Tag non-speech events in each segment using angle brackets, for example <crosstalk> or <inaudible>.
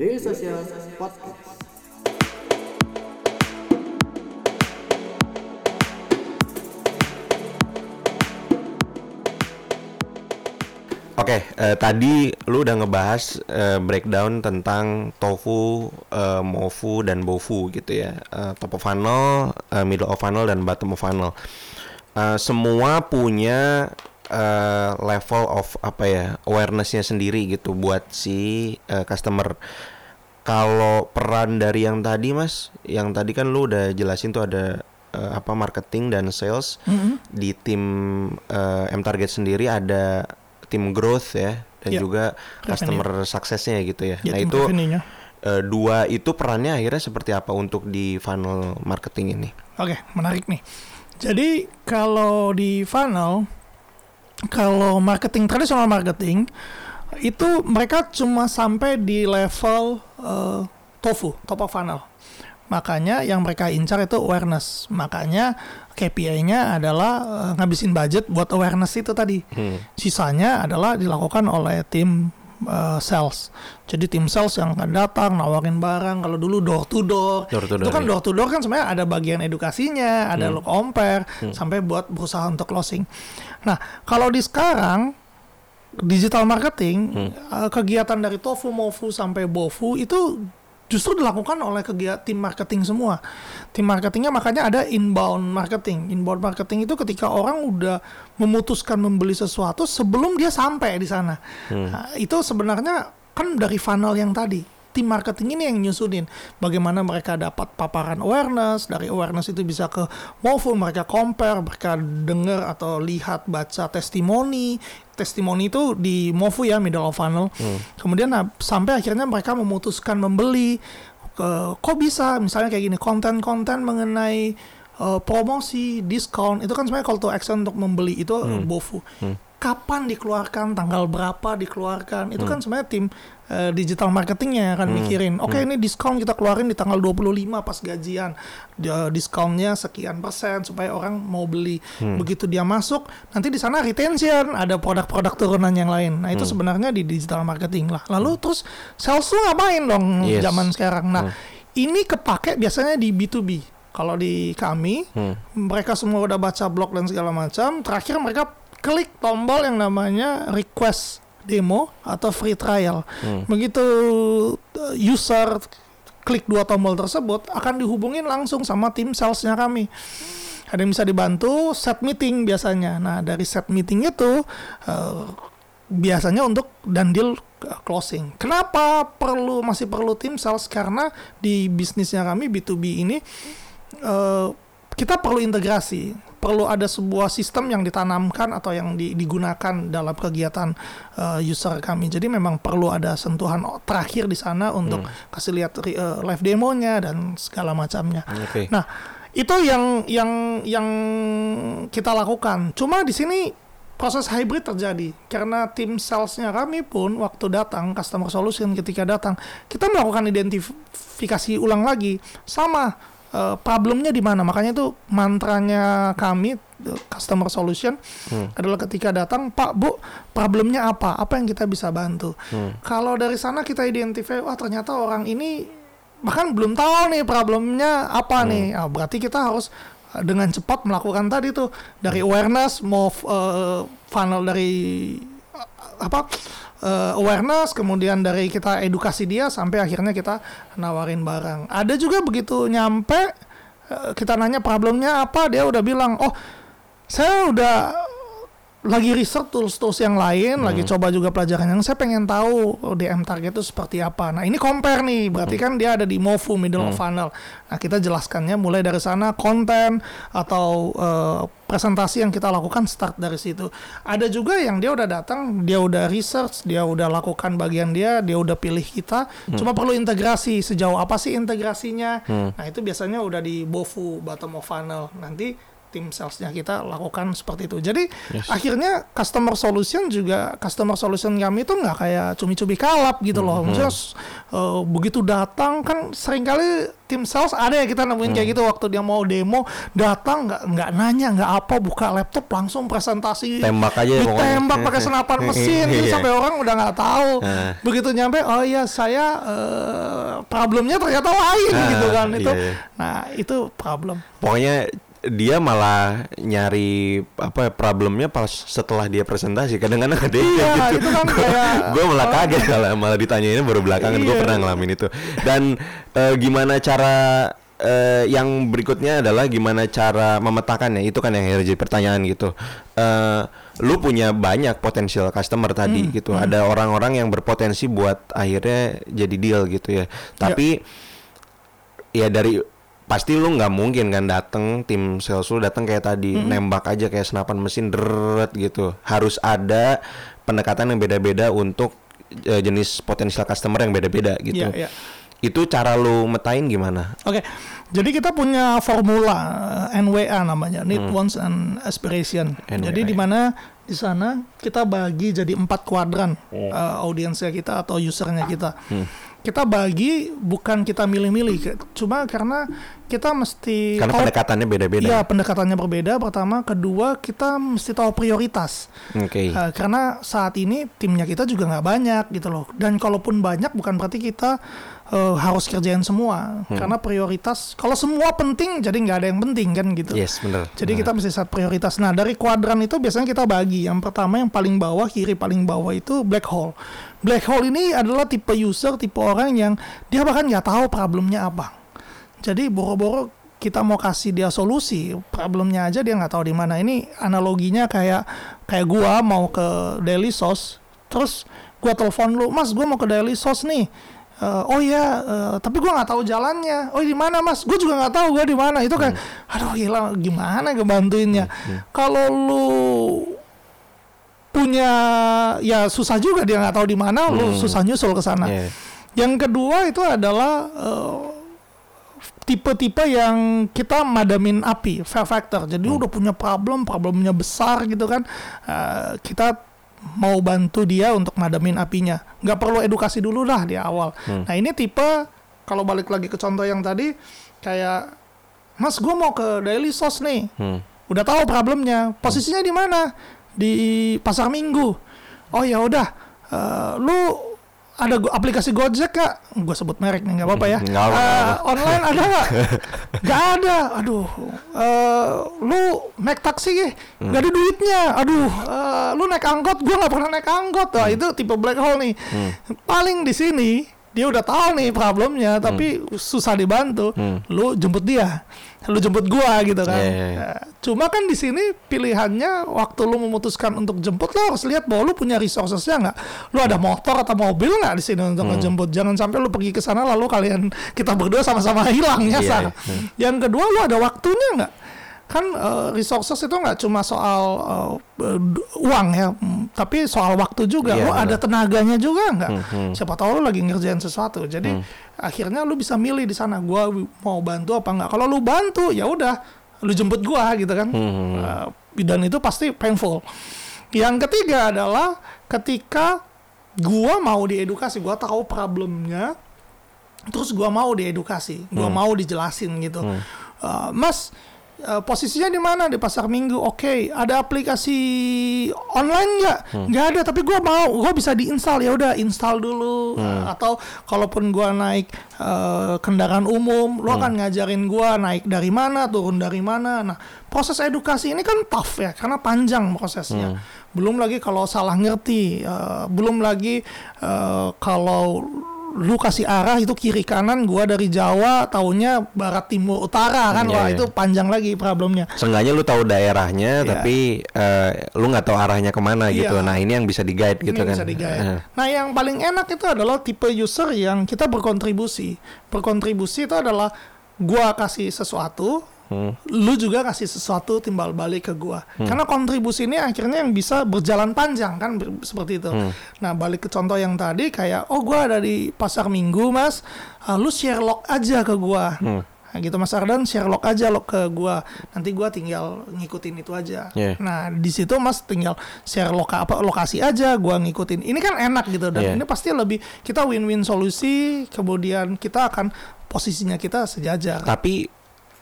Daily Social Podcast. Oke, eh, tadi lu udah ngebahas eh, breakdown tentang tofu, eh, mofu dan bofu gitu ya. Eh, top of funnel, eh, middle of funnel dan bottom of funnel. Eh, semua punya eh, level of apa ya awarenessnya sendiri gitu buat si eh, customer. Kalau peran dari yang tadi mas, yang tadi kan lu udah jelasin tuh ada eh, apa marketing dan sales di tim eh, M Target sendiri ada tim growth ya dan Ya, juga revenue. customer successnya gitu ya. Ya, nah itu eh, dua itu perannya akhirnya seperti apa untuk di funnel marketing ini? Oke, menarik nih. Jadi kalau di funnel, kalau marketing tradisional marketing itu mereka cuma sampai di level eh, tofu, top of funnel. Makanya yang mereka incar itu awareness. Makanya KPI-nya adalah eh, ngabisin budget buat awareness itu tadi. Hmm. Sisanya adalah dilakukan oleh tim uh, sales. Jadi tim sales yang akan datang nawarin barang. Kalau dulu door to door, Door to itu door, kan ya. door to door kan sebenarnya ada bagian edukasinya, ada Hmm. lo compare sampai buat berusaha untuk closing. Nah, kalau di sekarang digital marketing Hmm. uh, kegiatan dari tofu, mofu sampai bofu itu justru dilakukan oleh kegiatan tim marketing semua. Tim marketingnya makanya ada inbound marketing. Inbound marketing itu ketika orang udah memutuskan membeli sesuatu sebelum dia sampai di sana. Nah, itu sebenarnya kan dari funnel yang tadi. Tim marketing ini yang nyusunin bagaimana mereka dapat paparan awareness, dari awareness itu bisa ke Mofu, mereka compare, mereka dengar atau lihat baca testimoni. Testimoni itu di Mofu ya middle of funnel. Kemudian nah, sampai akhirnya mereka memutuskan membeli ke kok bisa? Misalnya kayak gini konten-konten mengenai eh, promosi diskon itu kan sebenarnya call to action untuk membeli itu eh, bofu kapan dikeluarkan tanggal berapa dikeluarkan. Itu kan sebenarnya tim eh, digital marketingnya yang akan mikirin oke ini diskon kita keluarin di tanggal 25 pas gajian. Dia- diskonnya sekian persen supaya orang mau beli. Begitu dia masuk nanti di sana retention ada produk-produk turunan yang lain. Nah itu sebenarnya di digital marketing lah. Lalu terus sales tuh ngapain dong Yes. zaman sekarang? Nah ini kepake biasanya di B2B kalau di kami mereka semua udah baca blog dan segala macam terakhir mereka klik tombol yang namanya request demo atau free trial. Begitu uh, user klik dua tombol tersebut akan dihubungin langsung sama tim salesnya kami. Ada yang bisa dibantu set meeting biasanya. Nah dari set meeting itu uh, biasanya untuk dan deal uh, closing. Kenapa perlu masih perlu tim sales? Karena di bisnisnya kami B2B ini eh, kita perlu integrasi, perlu ada sebuah sistem yang ditanamkan atau yang di- digunakan dalam kegiatan eh, user kami. Jadi memang perlu ada sentuhan terakhir di sana untuk kasih lihat eh, live demonya dan segala macamnya. Oke. Nah, itu yang yang yang kita lakukan. Cuma di sini proses hybrid terjadi karena tim salesnya kami pun waktu datang customer solution ketika datang kita melakukan identifikasi ulang lagi sama eh, problemnya di mana? Makanya itu mantranya kami eh, customer solution adalah ketika datang Pak Bu problemnya apa? Apa yang kita bisa bantu? Kalau dari sana kita identify wah ternyata orang ini bahkan belum tahu nih problemnya apa nih. Ah, berarti kita harus uh, dengan cepat melakukan tadi tuh dari awareness mau uh, funnel dari uh, apa uh, awareness kemudian dari kita edukasi dia sampai akhirnya kita nawarin barang. Ada juga begitu nyampe uh, kita nanya problemnya apa dia udah bilang oh saya udah lagi research tools-tools yang lain, lagi coba juga pelajaran yang saya pengen tahu DM target itu seperti apa. Nah ini compare nih, berarti kan dia ada di Mofu middle of funnel. Nah kita jelaskannya mulai dari sana konten atau eh, presentasi yang kita lakukan start dari situ. Ada juga yang dia udah datang, dia udah research, dia udah lakukan bagian dia, dia udah pilih kita. Cuma perlu integrasi sejauh apa sih integrasinya? Nah itu biasanya udah di Bofu bottom of funnel. Nanti tim salesnya kita lakukan seperti itu. Jadi Yes. akhirnya customer solution juga customer solution kami itu nggak kayak cumi-cumi kalap gitu loh. Maksudnya s- eh, begitu datang kan sering kali tim sales ada ya kita nemuin kayak gitu waktu dia mau demo datang nggak nggak nanya nggak apa buka laptop langsung presentasi Tembak aja ya ditembak pakai senapan mesin gitu Iya. sampai orang udah nggak tahu Ah. begitu nyampe oh iya saya eh, problemnya ternyata lain Ah, gitu kan itu iya, iya. nah itu problem Pokoknya dia malah nyari apa problemnya pas setelah dia presentasi. Kadang-kadang ada Iya, gitu. itu kan kayak- <laughs> gue malah kaget malah malah ditanyain baru belakangan. Gue Iya. pernah ngalamin itu. Dan eh, gimana cara eh, yang berikutnya adalah gimana cara memetakannya. Itu kan yang jadi pertanyaan gitu. Eh, lu punya banyak potensial customer tadi Hmm, gitu. ada orang-orang yang berpotensi buat akhirnya jadi deal gitu ya. Tapi ya dari pasti lu nggak mungkin kan dateng tim sales lu datang kayak tadi nembak aja kayak senapan mesin deret gitu harus ada pendekatan yang beda-beda untuk eh, jenis potensial customer yang beda-beda gitu Iya, iya. itu cara lu metain gimana Oke, jadi kita punya formula eh, NWA namanya, Need, Wants, and Aspiration. NWA. Jadi di mana di sana kita bagi jadi empat kuadran eh, audiensnya kita atau usernya kita. Kita bagi bukan kita milih-milih, cuma karena kita mesti karena tahu- pendekatannya beda-beda Iya, pendekatannya berbeda. Pertama, kedua kita mesti tahu prioritas. oke Eh, karena saat ini timnya kita juga nggak banyak gitu loh. Dan kalaupun banyak bukan berarti kita eh, harus kerjain semua. Hmm. Karena prioritas kalau semua penting jadi nggak ada yang penting kan gitu. yes bener Jadi kita mesti set prioritas. Nah dari kuadran itu biasanya kita bagi. Yang pertama yang paling bawah kiri paling bawah itu black hole. Black hole ini adalah tipe user tipe orang yang dia bahkan nggak tahu problemnya apa. Jadi boro-boro kita mau kasih dia solusi problemnya aja dia nggak tahu di mana. Ini analoginya kayak kayak gua mau ke Daily Sos terus gua telepon lu, Mas gua mau ke Daily Sos nih. Eh, oh ya, eh, tapi gua nggak tahu jalannya. Oh di mana mas? Gue juga nggak tahu gue di mana. Itu kayak, aduh gila, gimana ngebantuinnya? Kalau lu punya, ya susah juga dia nggak tahu di mana, lu susah nyusul ke sana. Iya. Yang kedua itu adalah eh, tipe-tipe yang kita madamin api, fear factor. Jadi udah punya problem, problemnya besar gitu kan. Eh, kita mau bantu dia untuk madamin apinya. Nggak perlu edukasi dulu lah di awal. Nah ini tipe kalau balik lagi ke contoh yang tadi kayak Mas, gue mau ke Daily Sos nih. Hmm. Udah tahu problemnya. Posisinya di mana? Di pasar Minggu. Oh ya udah. Eh, lu ada aplikasi Gojek gak? Gue sebut merek nih, nggak apa-apa ya. Nggak apa, Eh, online ada nggak? <laughs> Gak ada. Aduh. Eh, lu naik taksi ya? Hmm. Gak ada duitnya. Aduh. eh, lu naik angkot? Gue nggak pernah naik angkot. Wah Hmm. itu tipe black hole nih. Paling di sini dia udah tahu nih problemnya, Hmm. tapi susah dibantu. Lu jemput dia, lu jemput gua gitu kan. Iya, iya, iya. Nah, Cuma kan di sini pilihannya waktu lu memutuskan untuk jemput lo harus lihat bahwa lu punya resourcesnya nggak. Lu ada motor atau mobil nggak di sini untuk Hmm. ngejemput. Jangan sampai lu pergi ke sana lalu kalian kita berdua sama-sama hilang Iya, nyasar. iya. Hmm. Yang kedua lu ada waktunya nggak? Kan eh, resources itu nggak cuma soal d- uang ya, mm, tapi soal waktu juga. Iya, lu ada benar. tenaganya juga nggak? Hmm, Siapa tahu lu lagi ngerjain sesuatu. Jadi akhirnya lu bisa milih di sana. Gua mau bantu apa nggak? Kalau lu bantu ya udah, lu jemput gua gitu kan. Hmm. Eh, dan itu pasti painful. Yang ketiga adalah ketika gua mau diedukasi, gua tahu problemnya, terus gua mau diedukasi, gua mau dijelasin gitu. Eh, mas, eh, posisinya di mana di pasar minggu? Oke, ada aplikasi online nggak? Nggak ada, tapi gua mau, gua bisa diinstal ya udah install dulu. Eh, atau kalaupun gua naik eh, kendaraan umum, lo akan ngajarin gua naik dari mana, turun dari mana. Nah, proses edukasi ini kan tough ya, karena panjang prosesnya. Belum lagi kalau salah ngerti, eh, belum lagi eh, kalau lu kasih arah itu kiri kanan gua dari Jawa taunya barat timur utara kan Iya, wah iya. itu panjang lagi problemnya Seenggaknya lu tahu daerahnya, Iya. tapi eh, lu nggak tahu arahnya ke mana Iya. gitu. Nah ini yang bisa di guide gitu kan. bisa digaya. Eh. Nah, yang paling enak itu adalah tipe user yang kita berkontribusi. Berkontribusi itu adalah gua kasih sesuatu, Hmm. lu juga kasih sesuatu timbal balik ke gua. Karena kontribusi ini akhirnya yang bisa berjalan panjang kan seperti itu. Hmm. Nah, balik ke contoh yang tadi kayak oh gua ada di pasar Minggu, Mas. Ah, lu share log aja ke gua. Hmm. Nah, gitu Mas Ardan share log aja log ke gua. Nanti gua tinggal ngikutin itu aja. Yeah. Nah, di situ Mas tinggal share loka apa lokasi aja gua ngikutin. Ini kan enak gitu dan Yeah. ini pasti lebih kita win-win solusi kemudian kita akan posisinya kita sejajar. Tapi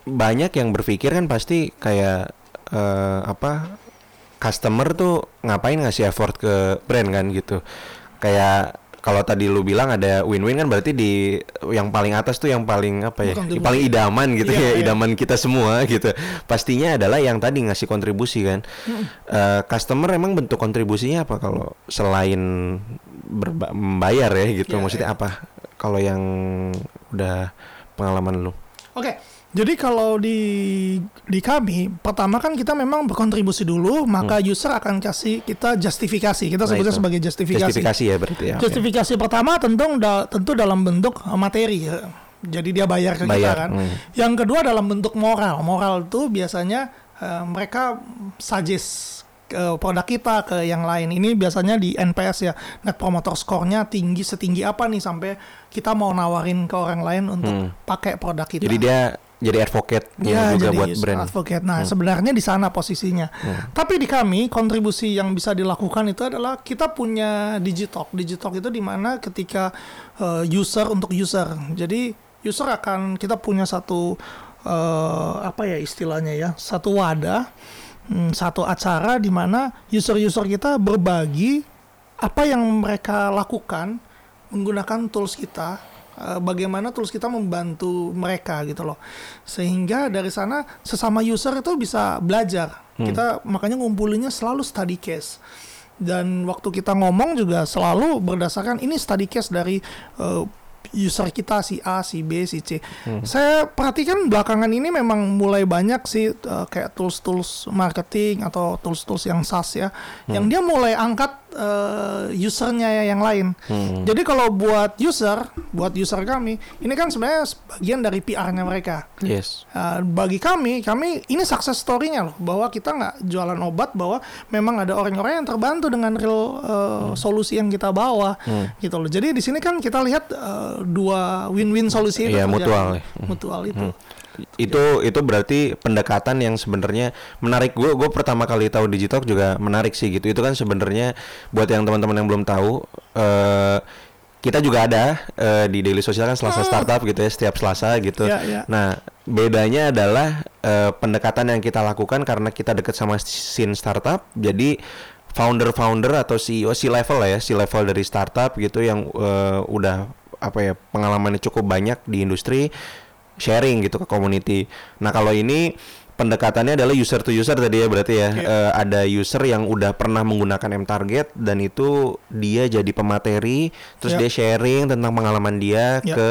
banyak yang berpikir kan pasti kayak eh, apa customer tuh ngapain ngasih effort ke brand kan gitu. Kayak kalau tadi lu bilang ada win-win kan berarti di yang paling atas tuh yang paling apa ya? Yang paling idaman gitu Iya, ya, iya. idaman kita semua gitu. Pastinya adalah yang tadi ngasih kontribusi kan. Eh, customer emang bentuk kontribusinya apa kalau selain membayar ya gitu. Iya, Maksudnya apa? Kalau yang udah pengalaman lu. Oke, jadi kalau di di kami pertama kan kita memang berkontribusi dulu, maka user akan kasih kita justifikasi. Kita Hmm. Nah, sebutnya itu. sebagai justifikasi. Justifikasi ya berarti ya. Justifikasi pertama tentu da- tentu dalam bentuk materi ya. Jadi dia bayar ke kita Bayar, kan. hmm. Yang kedua dalam bentuk moral. Moral itu biasanya uh, mereka suggest ke produk kita ke yang lain. Ini biasanya di NPS ya. Net Promoter Score-nya tinggi setinggi apa nih sampai kita mau nawarin ke orang lain untuk Hmm. pakai produk kita. Jadi dia jadi advocate Ya, juga jadi buat brand. Hmm. advocate. Nah, sebenarnya di sana posisinya. Tapi di kami kontribusi yang bisa dilakukan itu adalah kita punya Digitalk. Digitalk itu di mana ketika uh, user untuk user. Jadi user akan kita punya satu uh, apa ya istilahnya ya, satu wadah, hmm, satu acara di mana user-user kita berbagi apa yang mereka lakukan menggunakan tools kita bagaimana tools kita membantu mereka gitu loh. Sehingga dari sana sesama user itu bisa belajar. Kita makanya ngumpulinnya selalu study case. Dan waktu kita ngomong juga selalu berdasarkan ini study case dari eh, user kita si A, si B, si C. Saya perhatikan belakangan ini memang mulai banyak sih eh, kayak tools-tools marketing atau tools-tools yang SaaS ya, yang dia mulai angkat eh, usernya yang lain. Jadi kalau buat user, buat user kami, ini kan sebenarnya bagian dari PR-nya mereka. Yes. Uh, bagi kami, kami ini success story-nya loh bahwa kita nggak jualan obat bahwa memang ada orang-orang yang terbantu dengan real uh, solusi yang kita bawa gitu loh. Jadi di sini kan kita lihat uh, dua win-win solusi itu Iya, mutual ya. Mutual itu. Itu itu berarti pendekatan yang sebenarnya menarik. Gue gue pertama kali tahu digital juga menarik sih gitu. Itu kan sebenarnya buat yang teman-teman yang belum tahu. eh kita juga ada eh, di Daily Social kan Selasa Startup gitu ya setiap Selasa gitu. Iya, iya. Nah bedanya adalah eh, pendekatan yang kita lakukan karena kita deket sama scene startup. Jadi founder-founder atau CEO C level lah ya, C level dari startup gitu yang eh, udah apa ya pengalamannya cukup banyak di industri sharing gitu ke community. Nah kalau ini pendekatannya adalah user to user tadi ya berarti ya Iya. Eh, ada user yang udah pernah menggunakan M Target dan itu dia jadi pemateri, terus Iya. dia sharing tentang pengalaman dia Iya. ke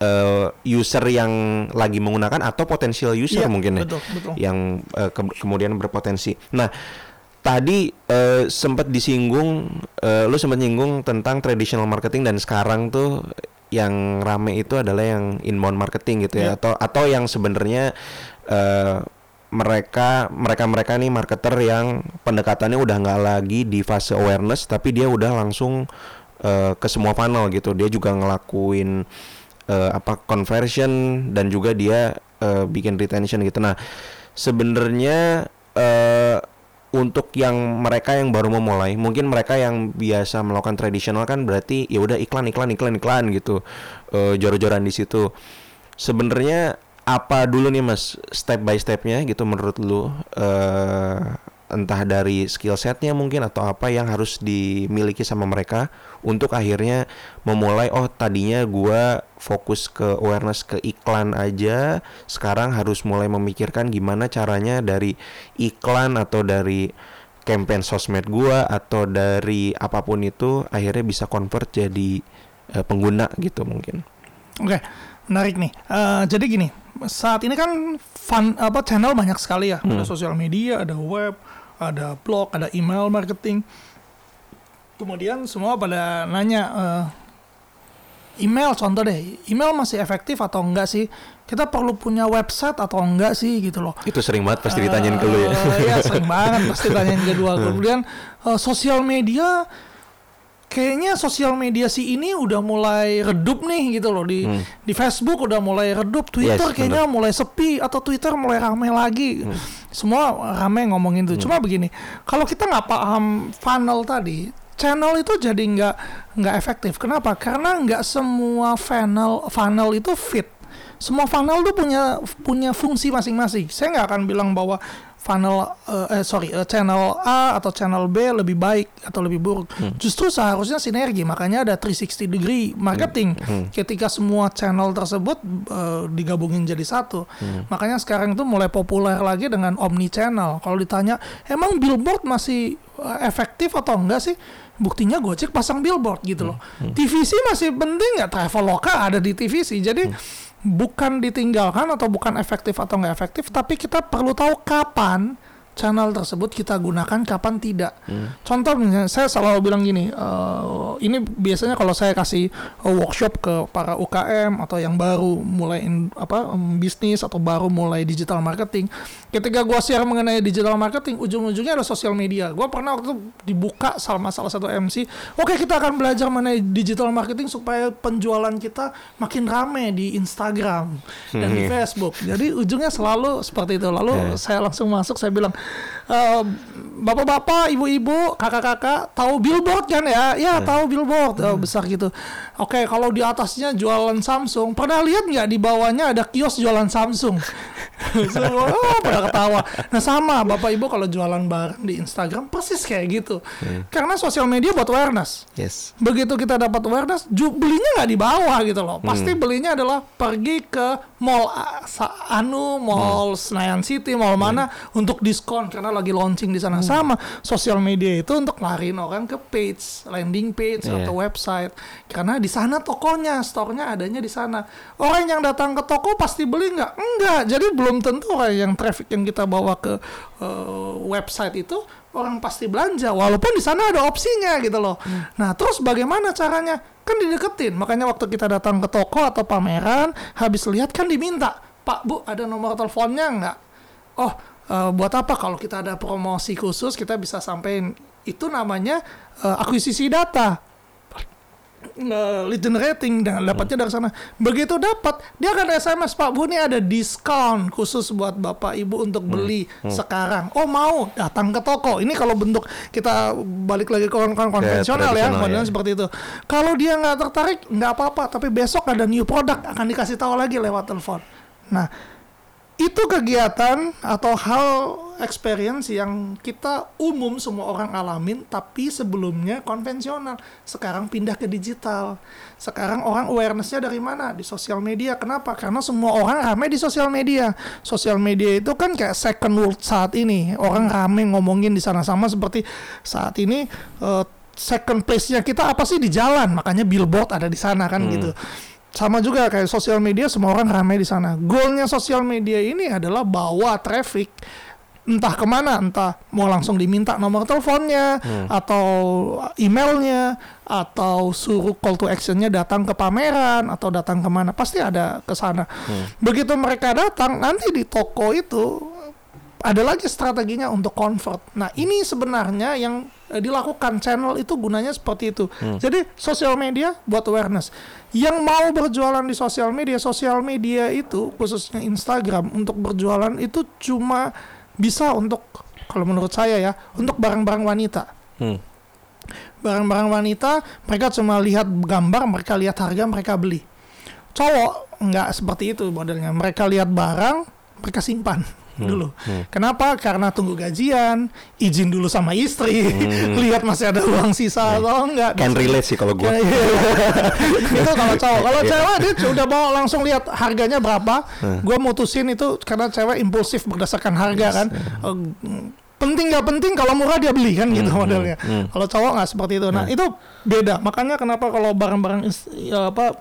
eh, user yang lagi menggunakan atau potensial user Iya, mungkin ya betul, betul. yang eh, ke- kemudian berpotensi. Nah tadi eh, sempat disinggung, eh, lu sempat nyinggung tentang traditional marketing dan sekarang tuh yang rame itu adalah yang inbound marketing gitu ya. Iya. atau atau yang sebenarnya eh, mereka mereka mereka nih marketer yang pendekatannya udah nggak lagi di fase awareness tapi dia udah langsung eh, ke semua funnel gitu. Dia juga ngelakuin eh, apa conversion dan juga dia eh, bikin retention gitu. Nah sebenarnya eh, untuk yang mereka yang baru memulai, mungkin mereka yang biasa melakukan tradisional kan berarti ya udah iklan iklan iklan iklan gitu, eh, jor-joran di situ. Sebenarnya apa dulu nih mas step by stepnya gitu menurut lu eh entah dari skill setnya mungkin atau apa yang harus dimiliki sama mereka untuk akhirnya memulai oh tadinya gua fokus ke awareness ke iklan aja sekarang harus mulai memikirkan gimana caranya dari iklan atau dari campaign sosmed gua atau dari apa pun itu akhirnya bisa convert jadi eh, pengguna gitu mungkin Oke, menarik nih. Eh, jadi gini, saat ini kan fun apa channel banyak sekali ya, ada sosial media, ada web, ada blog, ada email marketing. Kemudian semua pada nanya eh, email contoh deh, email masih efektif atau enggak sih? Kita perlu punya website atau enggak sih gitu loh. itu sering banget pasti ditanyain ke lu ya Eh, Iya sering banget pasti tanyain kedua. <laughs> Kemudian eh, sosial media kayaknya sosial media si ini udah mulai redup nih gitu loh di di Facebook udah mulai redup, Twitter Hmm. Yes, kayaknya mulai sepi atau Twitter mulai ramai lagi. Hmm. Semua ramai ngomongin itu. Cuma begini, kalau kita nggak paham funnel tadi, channel itu jadi nggak nggak efektif. Kenapa? Karena nggak semua funnel funnel itu fit. Semua funnel tuh punya punya fungsi masing-masing. Saya nggak akan bilang bahwa funnel eh, eh, sorry eh, channel A atau channel B lebih baik atau lebih buruk. Justru seharusnya sinergi. Makanya ada 360 degree marketing. Ketika semua channel tersebut eh, digabungin jadi satu. Makanya sekarang itu mulai populer lagi dengan omni channel. Kalau ditanya, emang billboard masih efektif atau enggak sih? Buktinya Gojek pasang billboard gitu loh. TVC masih penting nggak? Traveloka ada di TVC. Jadi bukan ditinggalkan atau bukan efektif atau nggak efektif, tapi kita perlu tahu kapan channel tersebut kita gunakan, kapan tidak. Contoh misalnya, saya selalu bilang gini, eh, ini biasanya kalau saya kasih eh, workshop ke para UKM atau yang baru mulai in- apa em, bisnis atau baru mulai digital marketing, ketika gua share mengenai digital marketing, ujung-ujungnya ada sosial media. Gua pernah waktu itu dibuka sama salah satu MC, oke kita akan belajar mengenai digital marketing supaya penjualan kita makin rame di Instagram dan di Facebook. Jadi ujungnya selalu seperti itu. Lalu saya langsung masuk, saya bilang, "Eh, bapak-bapak, ibu-ibu, kakak-kakak, tahu billboard kan ya? Ya tahu billboard Eh, besar gitu. Oke, kalau di atasnya jualan Samsung, pernah lihat nggak di bawahnya ada kios jualan Samsung? <laughs> Semua oh, pada ketawa. Nah sama bapak ibu kalau jualan barang di Instagram persis kayak gitu. Karena sosial media buat awareness. Yes. Begitu kita dapat awareness, belinya nggak di bawah gitu loh. Pasti belinya adalah pergi ke mall Anu, mall Senayan City, mall mana untuk diskon karena lagi launching di sana. Sama sosial media itu untuk lariin orang ke page, landing page Iya. atau website. Karena di sana tokonya, store-nya adanya di sana. Orang yang datang ke toko pasti beli nggak? Enggak. Jadi belum tentu orang yang traffic yang kita bawa ke eh, website itu orang pasti belanja walaupun di sana ada opsinya gitu loh. Nah, terus bagaimana caranya? Kan dideketin. Makanya waktu kita datang ke toko atau pameran, habis lihat kan diminta, "Pak, Bu, ada nomor teleponnya nggak?" Oh, eh, buat apa kalau kita ada promosi khusus kita bisa sampein itu namanya eh, akuisisi data eh, lead generating dan dapatnya dari sana. Begitu dapat, dia akan SMS Pak Bu ini ada diskon khusus buat Bapak Ibu untuk beli sekarang. Oh mau datang ke toko. Ini kalau bentuk kita balik lagi ke kon- kon- konvensional ya, modelnya ya. seperti itu. Kalau dia nggak tertarik, nggak apa-apa. Tapi besok ada new product akan dikasih tahu lagi lewat telepon. Nah, itu kegiatan atau hal experience yang kita umum semua orang alamin tapi sebelumnya konvensional. Sekarang pindah ke digital. Sekarang orang awarenessnya dari mana? Di sosial media. Kenapa? Karena semua orang rame di sosial media. Sosial media itu kan kayak second world saat ini. Orang rame ngomongin di sana sama seperti saat ini eh, second place-nya kita apa sih? Di jalan. Makanya billboard ada di sana kan gitu sama juga kayak sosial media semua orang ramai di sana. Goalnya sosial media ini adalah bawa traffic entah ke mana, entah mau langsung diminta nomor teleponnya atau emailnya atau suruh call to actionnya datang ke pameran atau datang ke mana pasti ada ke sana. Begitu mereka datang nanti di toko itu ada lagi strateginya untuk convert. Nah, ini sebenarnya yang dilakukan channel itu gunanya seperti itu. Jadi sosial media buat awareness. Yang mau berjualan di sosial media, sosial media itu khususnya Instagram untuk berjualan itu cuma bisa untuk kalau menurut saya ya, untuk barang-barang wanita. Hmm. Barang-barang wanita mereka cuma lihat gambar, mereka lihat harga, mereka beli. Cowok nggak seperti itu modelnya. Mereka lihat barang, mereka simpan <laughs> dulu. Kenapa? Karena tunggu gajian, izin dulu sama istri, <laughs> lihat masih ada uang sisa atau enggak. Can relate sih kalau gue. Ya, <laughs> iya. <laughs> itu kalau cowok. Kalau cewek dia udah mau langsung lihat harganya berapa. Gue mutusin itu karena cewek impulsif berdasarkan harga kan. Eh, penting nggak penting kalau murah dia beli kan gitu modelnya. Kalau cowok nggak seperti itu. Nah itu beda. Makanya kenapa kalau barang-barang ya, apa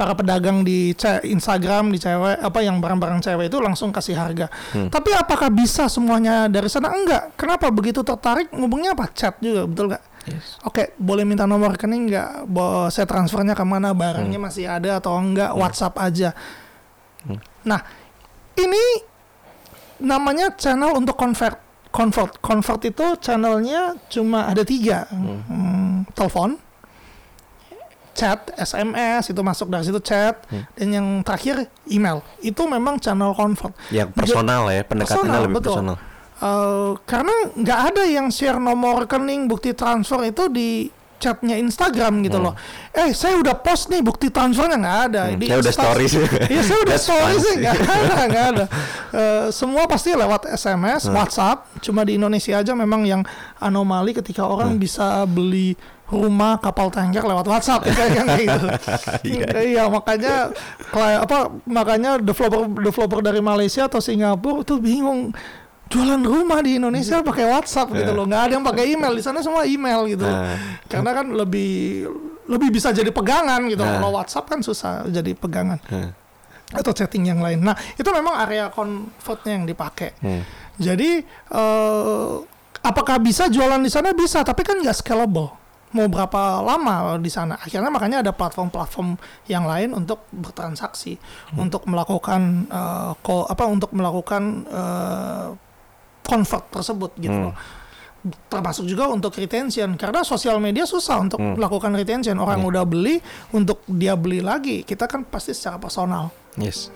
para pedagang di Instagram di cewek apa yang barang-barang cewek itu langsung kasih harga. Tapi apakah bisa semuanya dari sana? Enggak. Kenapa begitu tertarik? Ngubungnya apa? Chat juga betul nggak? Oke, boleh minta nomor rekening nggak? Bo- Saya transfernya ke mana? Barangnya masih ada atau enggak? WhatsApp aja. Nah, ini namanya channel untuk convert. Convert, convert itu channelnya cuma ada tiga, Hmm, telepon, chat, SMS itu masuk dari situ chat, dan yang terakhir email. Itu memang channel convert. Yang personal ya, pendekatannya Personal, lebih betul. personal. Eh, karena nggak ada yang share nomor rekening bukti transfer itu di chatnya Instagram gitu loh. Eh saya udah post nih bukti transfernya nggak ada. Hmm, Di saya udah Insta- stories. Iya saya udah story sih sih. nggak ada nggak ada. Eh, semua pasti lewat SMS, Hmm. WhatsApp. Cuma di Indonesia aja memang yang anomali ketika orang Hmm. bisa beli rumah kapal tanker lewat WhatsApp kayak kan kayak gitu. <laughs> Iya. iya makanya apa makanya developer developer dari Malaysia atau Singapura tuh bingung jualan rumah di Indonesia pakai WhatsApp gitu Iya. loh nggak ada yang pakai email di sana semua email gitu Nah. karena kan lebih lebih bisa jadi pegangan gitu Nah. kalau WhatsApp kan susah jadi pegangan Hmm. atau chatting yang lain nah itu memang area convertnya yang dipakai Hmm. jadi eh, apakah bisa jualan di sana bisa tapi kan nggak scalable mau berapa lama di sana. Akhirnya makanya ada platform-platform yang lain untuk bertransaksi untuk melakukan eh, ko- apa untuk melakukan eh, convert tersebut gitu Hmm. loh. Termasuk juga untuk retention karena sosial media susah untuk melakukan retention. Orang udah beli untuk dia beli lagi kita kan pasti secara personal. Yes.